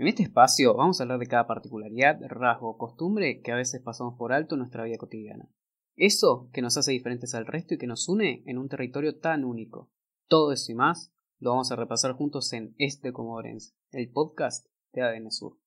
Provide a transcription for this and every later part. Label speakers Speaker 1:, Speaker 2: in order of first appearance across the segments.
Speaker 1: En este espacio vamos a hablar de cada particularidad, rasgo o costumbre que a veces pasamos por alto en nuestra vida cotidiana. Eso que nos hace diferentes al resto y que nos une en un territorio tan único. Todo eso y más lo vamos a repasar juntos en Este Comodorense, el podcast de ADN Sur.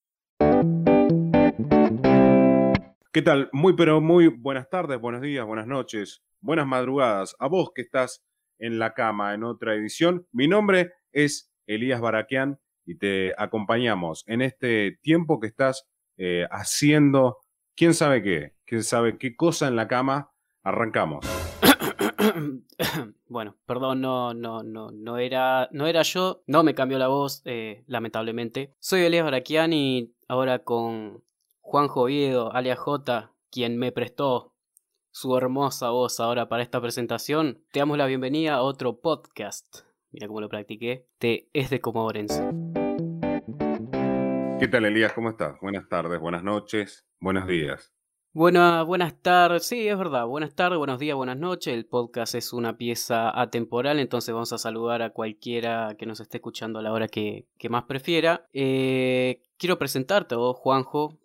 Speaker 2: ¿Qué tal? Muy pero muy buenas tardes, buenos días, buenas noches, buenas madrugadas. A vos que estás en la cama en otra edición. Mi nombre es Elías Baraquian y te acompañamos en este tiempo que estás eh, haciendo, quién sabe qué, quién sabe qué cosa en la cama. Arrancamos.
Speaker 1: bueno, perdón, no, no, no, no era, no era yo, no me cambió la voz, eh, lamentablemente. Soy Elías Baraquian y ahora con Juan Joviedo, alias J, quien me prestó su hermosa voz ahora para esta presentación, te damos la bienvenida a otro podcast mira cómo lo practiqué, te Es de Comodorense.
Speaker 2: ¿Qué tal Elías? ¿Cómo estás? Buenas tardes, buenas noches, buenos días.
Speaker 1: Buenas, buenas tardes, sí, es verdad, buenas tardes, buenos días, buenas noches. El podcast es una pieza atemporal, entonces vamos a saludar a cualquiera que nos esté escuchando a la hora que, más prefiera. Eh, quiero presentarte a vos, Juanjo,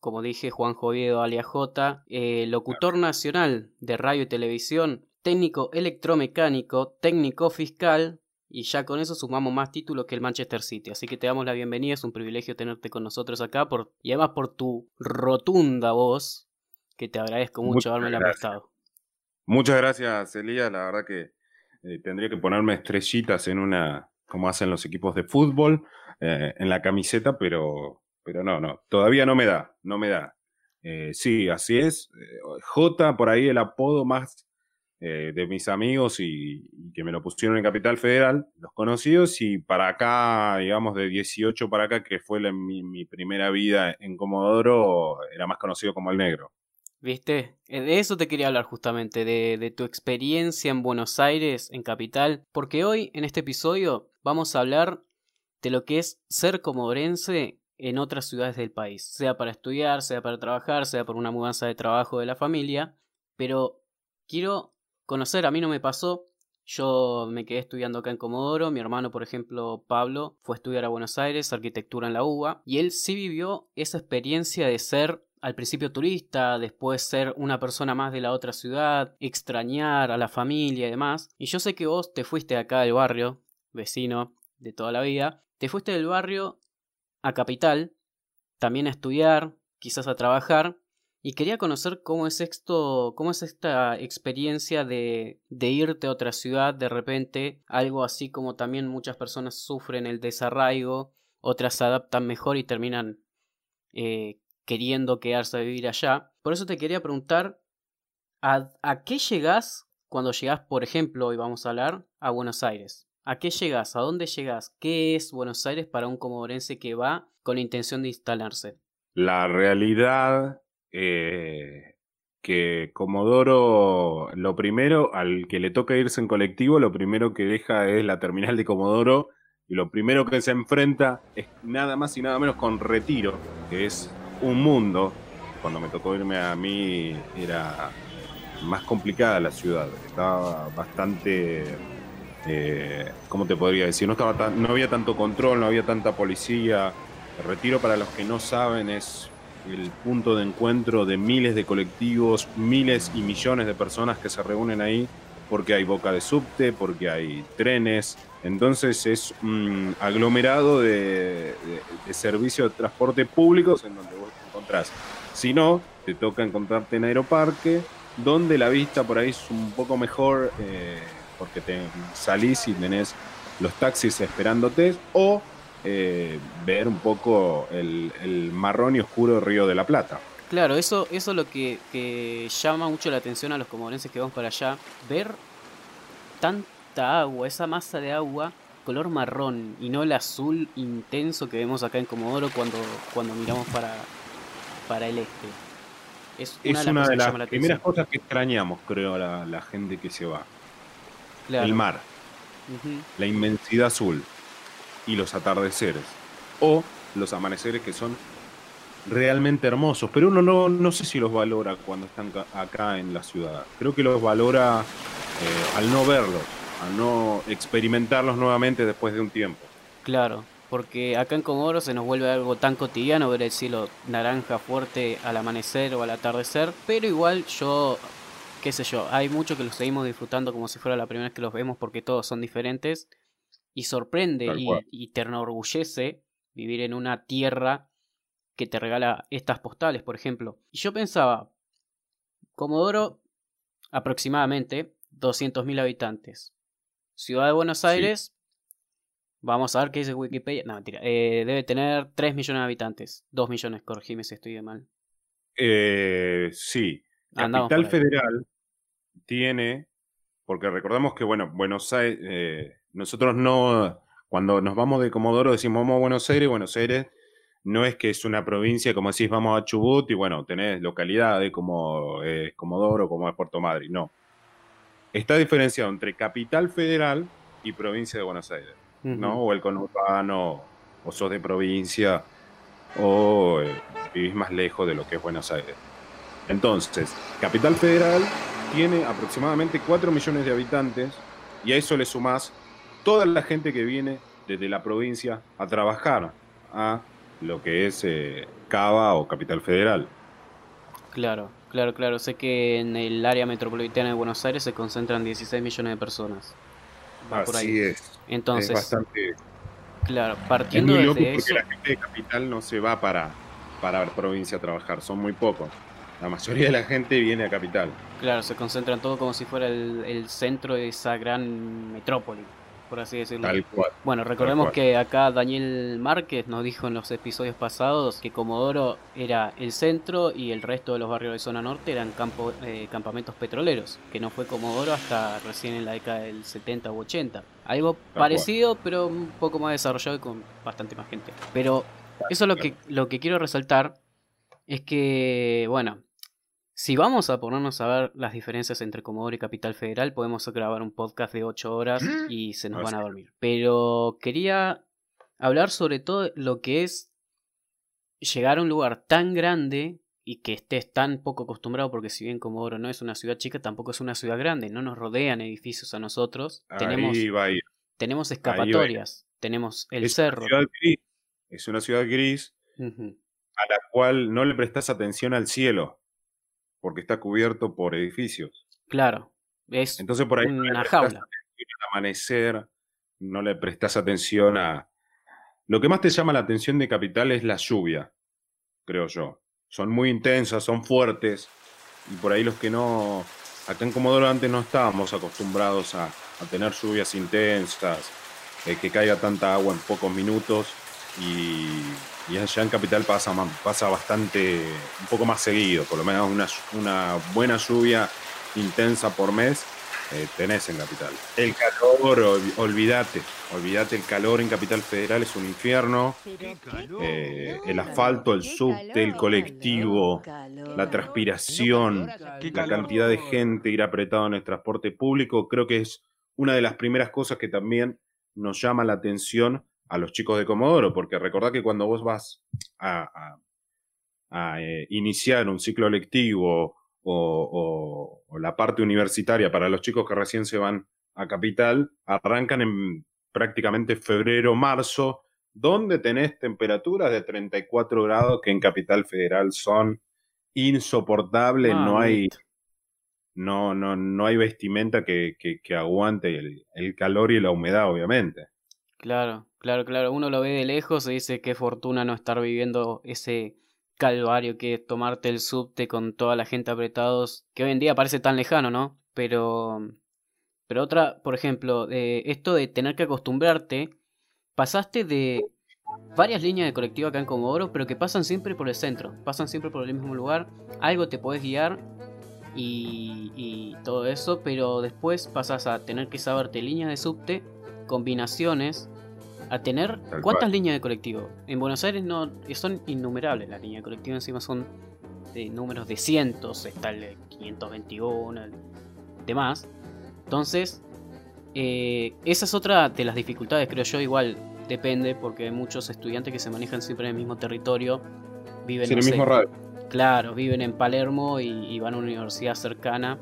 Speaker 1: como dije, Juanjo Oviedo alias J, eh, locutor nacional de radio y televisión, técnico electromecánico, técnico fiscal, y ya con eso sumamos más títulos que el Manchester City. Así que te damos la bienvenida, es un privilegio tenerte con nosotros acá por, y además por tu rotunda voz, que te agradezco mucho haberme la prestado.
Speaker 2: Muchas gracias, Elías. La verdad que eh, tendría que ponerme estrellitas en una, como hacen los equipos de fútbol, eh, en la camiseta, pero, pero no, no, todavía no me da, no me da. Eh, sí, así es. J, por ahí el apodo más eh, de mis amigos y, que me lo pusieron en Capital Federal, los conocidos, y para acá, digamos, de 18 para acá, que fue mi, primera vida en Comodoro, era más conocido como el negro.
Speaker 1: ¿Viste? Eh, de eso te quería hablar justamente, de, de tu experiencia en Buenos Aires, en Capital, porque hoy, en este episodio, vamos a hablar de lo que es ser comodorense en otras ciudades del país, sea para estudiar, sea para trabajar, sea por una mudanza de trabajo de la familia, pero quiero conocer, a mí no me pasó. Yo me quedé estudiando acá en Comodoro, mi hermano, por ejemplo, Pablo, fue a estudiar a Buenos Aires, arquitectura en la UBA, y él sí vivió esa experiencia de ser al principio turista, después ser una persona más de la otra ciudad, extrañar a la familia y demás. Y yo sé que vos te fuiste acá del barrio, vecino de toda la vida, te fuiste del barrio a Capital, también a estudiar, quizás a trabajar, y quería conocer cómo es esto, cómo es esta experiencia de, irte a otra ciudad de repente, algo así como también muchas personas sufren el desarraigo, otras se adaptan mejor y terminan eh, queriendo quedarse a vivir allá. Por eso te quería preguntar, ¿a, ¿a qué llegás cuando llegás, por ejemplo, hoy vamos a hablar, a Buenos Aires? ¿A qué llegás? ¿A dónde llegás? ¿Qué es Buenos Aires para un comodorense que va con la intención de instalarse?
Speaker 2: La realidad eh, que Comodoro, lo primero, al que le toca irse en colectivo, lo primero que deja es la terminal de Comodoro y lo primero que se enfrenta es nada más y nada menos con Retiro, que es un mundo. Cuando me tocó irme a mí era más complicada la ciudad, estaba bastante... Eh, ¿Cómo te podría decir? No, estaba no había tanto control, no había tanta policía. Retiro, para los que no saben, es el punto de encuentro de miles de colectivos, miles y millones de personas que se reúnen ahí porque hay boca de subte, porque hay trenes. Entonces es un aglomerado de, servicios de transporte públicos en donde vos te encontrás. Si no, te toca encontrarte en Aeroparque, donde la vista por ahí es un poco mejor eh, porque te salís y tenés los taxis esperándote, o eh, ver un poco el, marrón y oscuro río de la Plata.
Speaker 1: Claro, eso, eso es lo que, llama mucho la atención a los comodorenses que vamos para allá. Ver tanta agua, esa masa de agua color marrón y no el azul intenso que vemos acá en Comodoro cuando, cuando miramos para, para el este.
Speaker 2: Es una, de las, primeras cosas que extrañamos, creo, la, la gente que se va. El mar. La inmensidad azul y los atardeceres. O los amaneceres que son realmente hermosos, pero uno no, no sé si los valora cuando están acá en la ciudad. Creo que los valora eh, al no verlos, al no experimentarlos nuevamente después de un tiempo.
Speaker 1: Claro, porque acá en Comodoro se nos vuelve algo tan cotidiano ver el cielo naranja fuerte al amanecer o al atardecer, pero igual yo, qué sé yo, hay mucho que lo seguimos disfrutando como si fuera la primera vez que los vemos porque todos son diferentes y sorprende y, y te enorgullece vivir en una tierra que te regala estas postales, por ejemplo. Y yo pensaba, Comodoro aproximadamente 200.000 habitantes. Ciudad de Buenos Aires, vamos a ver qué dice Wikipedia. No, mentira. Eh, debe tener 3 millones de habitantes. 2 millones, corregime si estoy de mal.
Speaker 2: Eh, sí. Capital Federal tiene, porque recordamos que, bueno, Buenos Aires, eh, nosotros no, cuando nos vamos de Comodoro decimos vamos a Buenos Aires, Buenos Aires no es que es una provincia como decís vamos a Chubut y bueno, tenés localidades como es Comodoro, como es Puerto Madryn, no está diferenciado entre capital federal y provincia de Buenos Aires, ¿no? O el conurbano, o sos de provincia, o eh, vivís más lejos de lo que es Buenos Aires. Entonces, Capital Federal tiene aproximadamente 4 millones de habitantes y a eso le sumás toda la gente que viene desde la provincia a trabajar a lo que es eh, Cava o Capital Federal.
Speaker 1: Claro. Claro, claro. Sé que en el área metropolitana de Buenos Aires se concentran 16 millones de personas.
Speaker 2: Así es.
Speaker 1: Entonces,
Speaker 2: es bastante.
Speaker 1: Claro, partiendo
Speaker 2: es muy porque la gente de capital no se va para, para provincia a trabajar, son muy pocos. La mayoría de la gente viene a capital.
Speaker 1: Claro, se concentran todo como si fuera el, el centro de esa gran metrópoli por así decirlo. Bueno, recordemos que acá Daniel Márquez nos dijo en los episodios pasados que Comodoro era el centro y el resto de los barrios de zona norte eran campo, eh, campamentos petroleros, que no fue Comodoro hasta recién en la década del 70 u 80. Algo parecido, pero un poco más desarrollado y con bastante más gente. Pero eso es lo que, lo que quiero resaltar, es que, bueno, si vamos a ponernos a ver las diferencias entre Comodoro y Capital Federal, podemos grabar un podcast de 8 horas mm. y se nos van a dormir. Pero quería hablar sobre todo lo que es llegar a un lugar tan grande y que estés tan poco acostumbrado, porque si bien Comodoro no es una ciudad chica, tampoco es una ciudad grande, no nos rodean edificios a nosotros. tenemos, tenemos escapatorias, tenemos el cerro.
Speaker 2: Es una ciudad gris a la cual no le prestas atención al cielo porque está cubierto por edificios.
Speaker 1: Claro, es Entonces por ahí una no jaula.
Speaker 2: Al amanecer, no le prestas atención a... Lo que más te llama la atención de Capital es la lluvia, creo yo. Son muy intensas, son fuertes, y por ahí los que no... Acá en Comodoro antes no estábamos acostumbrados a, tener lluvias intensas, eh, que caiga tanta agua en pocos minutos, y y allá en Capital pasa, pasa bastante, un poco más seguido, por lo menos una, una buena lluvia intensa por mes eh, tenés en Capital. El calor, olvídate, olvídate, el calor en Capital Federal es un infierno. Eh, el asfalto, el subte, el colectivo, la transpiración, la cantidad de gente ir apretado en el transporte público, creo que es una de las primeras cosas que también nos llama la atención a los chicos de Comodoro, porque recordad que cuando vos vas a, eh, iniciar un ciclo lectivo o, la parte universitaria para los chicos que recién se van a Capital, arrancan en prácticamente febrero, marzo, donde tenés temperaturas de 34 grados que en Capital Federal son insoportables, no hay no, no, no hay vestimenta que, que, aguante el, calor y la humedad, obviamente.
Speaker 1: Claro, claro, claro. Uno lo ve de lejos y dice qué fortuna no estar viviendo ese calvario que es tomarte el subte con toda la gente apretados, que hoy en día parece tan lejano, ¿no? Pero, pero otra, por ejemplo, eh, esto de tener que acostumbrarte, pasaste de varias líneas de colectivo acá en Comodoro, pero que pasan siempre por el centro, pasan siempre por el mismo lugar, algo te puedes guiar y, y todo eso, pero después pasas a tener que saberte líneas de subte, combinaciones a tener cuántas líneas de colectivo. En Buenos Aires no son innumerables las líneas de colectivo, encima son de números de cientos, está el 521, el demás. Entonces, eh, esa es otra de las dificultades, creo yo, igual depende, porque hay muchos estudiantes que se manejan siempre en el mismo territorio, viven
Speaker 2: en el mismo radio.
Speaker 1: Claro, viven en Palermo y, van a una universidad cercana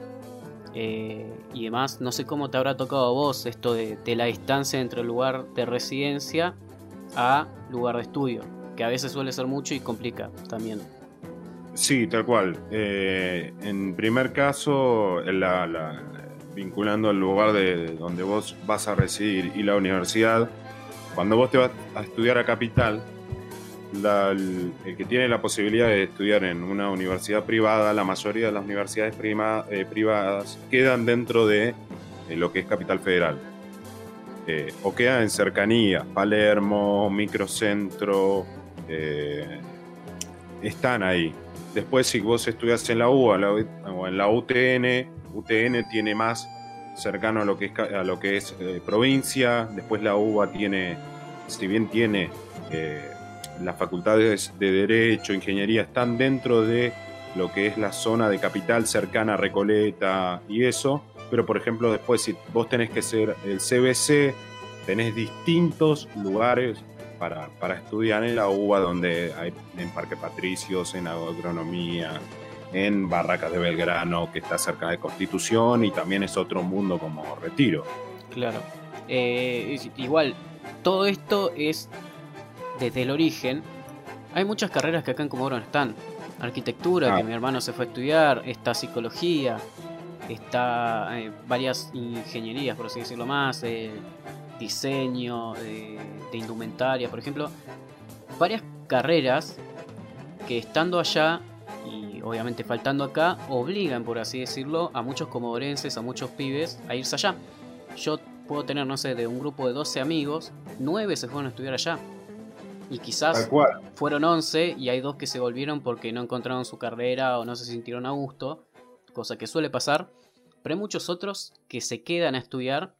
Speaker 1: eh, y demás. No sé cómo te habrá tocado a vos esto de, la distancia entre el lugar de residencia a lugar de estudio, que a veces suele ser mucho y complica también.
Speaker 2: Sí, tal cual. Eh, en primer caso, vinculando el lugar de donde vos vas a residir y la universidad, cuando vos te vas a estudiar a Capital, el, que tiene la posibilidad de estudiar en una universidad privada, la mayoría de las universidades eh, privadas quedan dentro de eh, lo que es Capital Federal. Eh, o quedan en cercanía, Palermo, Microcentro, están ahí. Después, si vos estudias en la UBA o en la UTN, UTN tiene más cercano a lo que es, a lo que es provincia. Después la UBA tiene, si bien tiene las facultades de Derecho, Ingeniería, están dentro de lo que es la zona de capital cercana a Recoleta y eso, pero por ejemplo después si vos tenés que ser el CBC, tenés distintos lugares para, para estudiar en la UBA, donde hay en Parque Patricios, en agronomía, en Barracas de Belgrano, que está cerca de Constitución, y también es otro mundo como Retiro.
Speaker 1: Claro. Eh, igual, todo esto es desde el origen, hay muchas carreras que acá en Comodoro no están. Arquitectura, que ah. mi hermano se fue a estudiar, está psicología, está eh, varias ingenierías, por así decirlo más, eh, diseño, de indumentaria, por ejemplo. Varias carreras que estando allá y obviamente faltando acá, obligan, por así decirlo, a muchos comodorenses, a muchos pibes a irse allá. Yo puedo tener, no sé, de un grupo de 12 amigos, 9 se fueron a estudiar allá. Y quizás fueron 11 y hay dos que se volvieron porque no encontraron su carrera o no se sintieron a gusto, cosa que suele pasar. Pero hay muchos otros que se quedan a estudiar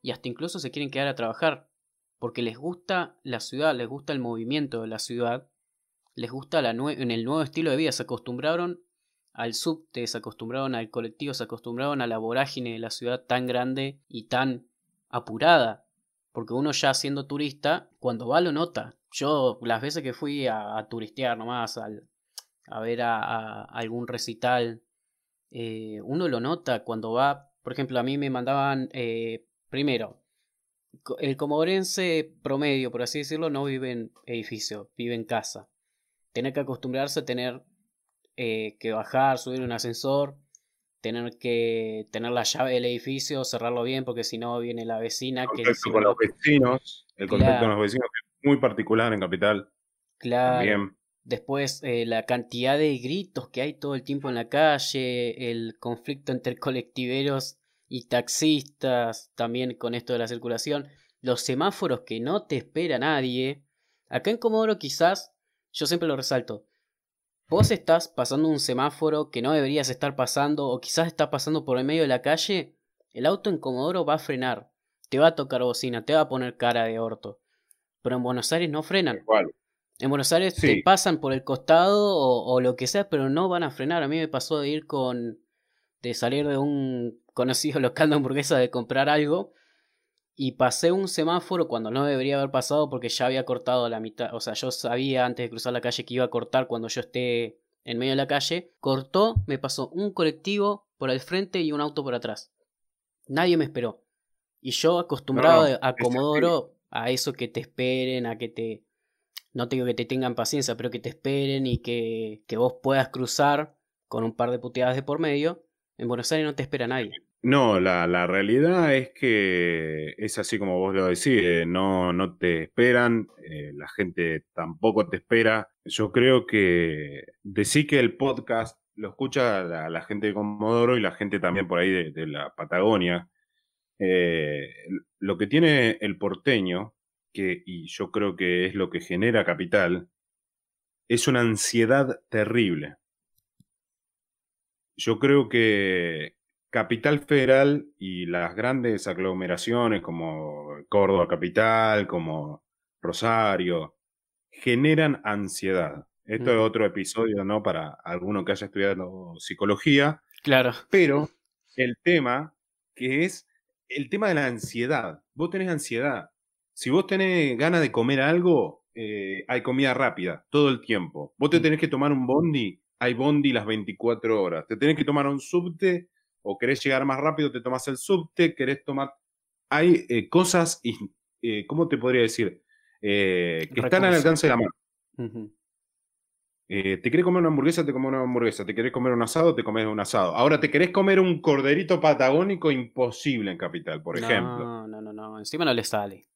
Speaker 1: y hasta incluso se quieren quedar a trabajar porque les gusta la ciudad, les gusta el movimiento de la ciudad, les gusta la en el nuevo estilo de vida, se acostumbraron al subte, se acostumbraron al colectivo, se acostumbraron a la vorágine de la ciudad tan grande y tan apurada. Porque uno ya siendo turista, cuando va lo nota. Yo las veces que fui a, turistear nomás, a ver a, algún recital, eh, uno lo nota cuando va, por ejemplo, a mí me mandaban, eh, primero, el comodorense promedio, por así decirlo, no vive en edificio, vive en casa. Tener que acostumbrarse a tener eh, que bajar, subir un ascensor, tener que tener la llave del edificio, cerrarlo bien, porque si no viene la vecina.
Speaker 2: que con los vecinos, el contacto con los vecinos muy particular en Capital.
Speaker 1: Claro. Después, eh, la cantidad de gritos que hay todo el tiempo en la calle, el conflicto entre colectiveros y taxistas, también con esto de la circulación, los semáforos que no te espera nadie. Acá en Comodoro quizás, yo siempre lo resalto, vos estás pasando un semáforo que no deberías estar pasando o quizás estás pasando por el medio de la calle, el auto en Comodoro va a frenar, te va a tocar bocina, te va a poner cara de orto pero en Buenos Aires no frenan. En Buenos Aires te pasan por el costado o, lo que sea, pero no van a frenar. A mí me pasó de ir con. de salir de un conocido local de hamburguesa de comprar algo. Y pasé un semáforo cuando no debería haber pasado porque ya había cortado la mitad. O sea, yo sabía antes de cruzar la calle que iba a cortar cuando yo esté en medio de la calle. Cortó, me pasó un colectivo por el frente y un auto por atrás. Nadie me esperó. Y yo acostumbrado a Comodoro, a eso que te esperen, a que te, no te digo que te tengan paciencia, pero que te esperen y que, que vos puedas cruzar con un par de puteadas de por medio, en Buenos Aires no te espera nadie.
Speaker 2: No, la, la realidad es que es así como vos lo decís, eh, no, no te esperan, eh, la gente tampoco te espera. Yo creo que decir que el podcast lo escucha la, gente de Comodoro y la gente también por ahí de la Patagonia, eh, lo que tiene el porteño, que, y yo creo que es lo que genera capital, es una ansiedad terrible. Yo creo que Capital Federal y las grandes aglomeraciones como Córdoba Capital, como Rosario, generan ansiedad. Esto es otro episodio, ¿no? Para alguno que haya estudiado psicología.
Speaker 1: Claro.
Speaker 2: Pero el tema que es el tema de la ansiedad. Vos tenés ansiedad. Si vos tenés ganas de comer algo, eh, hay comida rápida todo el tiempo. Vos te mm. tenés que tomar un bondi, hay bondi las 24 horas. Te tenés que tomar un subte o querés llegar más rápido, te tomas el subte, querés tomar... Hay eh, cosas, eh, ¿cómo te podría decir? eh, que están al alcance de la mano. Eh, ¿Te querés comer una hamburguesa? Te comes una hamburguesa. ¿Te querés comer un asado? Te comes un asado. Ahora, ¿te querés comer un corderito patagónico? Imposible en Capital, por ejemplo.
Speaker 1: No, no, no, no. Encima no le sale.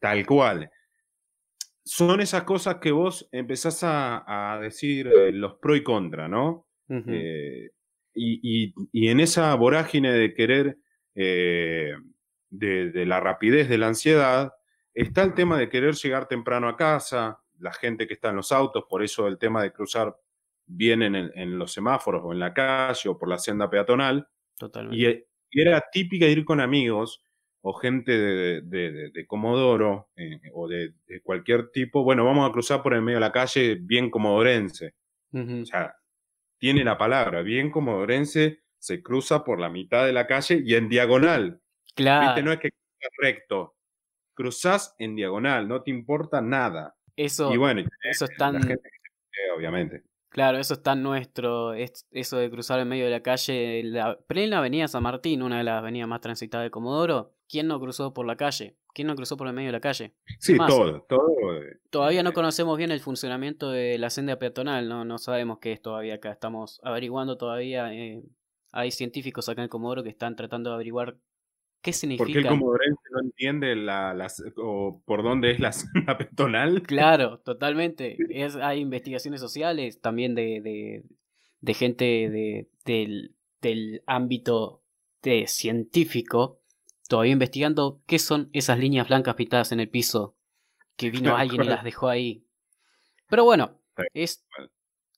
Speaker 2: Tal cual. Son esas cosas que vos empezás a, decir eh, los pro y contra, ¿no? Eh, y, en esa vorágine de querer, de, de la rapidez, de la ansiedad, está el tema de querer llegar temprano a casa, la gente que está en los autos, por eso el tema de cruzar bien en, los semáforos o en la calle o por la senda peatonal.
Speaker 1: Totalmente.
Speaker 2: Y, era típica ir con amigos o gente de, Comodoro eh, o de, cualquier tipo. Bueno, vamos a cruzar por el medio de la calle bien comodorense. O sea, tiene la palabra, bien comodorense se cruza por la mitad de la calle y en diagonal.
Speaker 1: Claro.
Speaker 2: No es que recto, cruzás en diagonal, no te importa nada.
Speaker 1: Eso,
Speaker 2: y bueno,
Speaker 1: eso es tan...
Speaker 2: obviamente.
Speaker 1: Claro, eso es tan nuestro, es, eso de cruzar en medio de la calle, la plena avenida San Martín, una de las avenidas más transitadas de Comodoro, ¿quién no cruzó por la calle? ¿Quién no cruzó por el medio de la calle?
Speaker 2: Sí, todo, todo.
Speaker 1: Eh, todavía no eh, conocemos bien el funcionamiento de la senda peatonal, no, no sabemos qué es todavía acá, estamos averiguando todavía, eh, hay científicos acá en Comodoro que están tratando de averiguar ¿Qué significa?
Speaker 2: Porque el comodorense no entiende la, o por dónde es la zona peatonal.
Speaker 1: Claro, totalmente. Es, hay investigaciones sociales también de, de, gente de, del, del ámbito de científico todavía investigando qué son esas líneas blancas pintadas en el piso que vino alguien y las dejó ahí. Pero bueno, es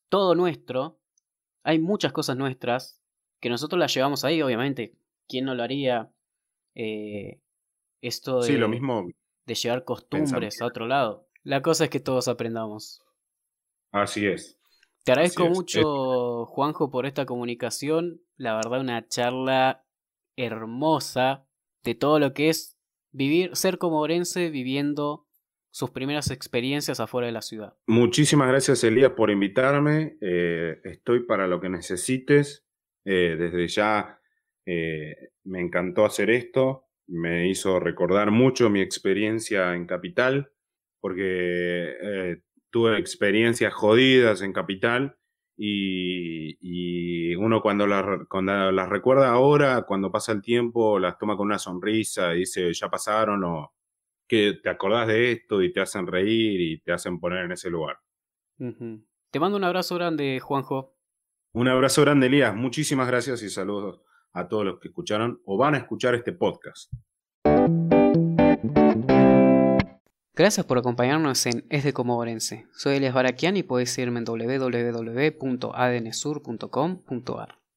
Speaker 1: todo nuestro. Hay muchas cosas nuestras que nosotros las llevamos ahí, obviamente. ¿Quién no lo haría? eh, esto de,
Speaker 2: lo mismo
Speaker 1: de llevar costumbres a otro lado. La cosa es que todos aprendamos.
Speaker 2: Así es.
Speaker 1: Te agradezco mucho, Juanjo, por esta comunicación. La verdad, una charla hermosa de todo lo que es vivir, ser como Orense viviendo sus primeras experiencias afuera de la ciudad.
Speaker 2: Muchísimas gracias, Elías, por invitarme. Eh, estoy para lo que necesites. Eh, desde ya eh, me encantó hacer esto, me hizo recordar mucho mi experiencia en Capital, porque tuve experiencias jodidas en Capital y, uno cuando las, cuando recuerda ahora, cuando pasa el tiempo, las toma con una sonrisa y dice, ya pasaron o que te acordás de esto y te hacen reír y te hacen poner en ese lugar.
Speaker 1: Te mando un abrazo grande, Juanjo.
Speaker 2: Un abrazo grande, Elías. Muchísimas gracias y saludos a todos los que escucharon o van a escuchar este podcast.
Speaker 1: Gracias por acompañarnos en Es de Comodorense. Soy Elias Barakian y puedes seguirme en www.adnsur.com.ar.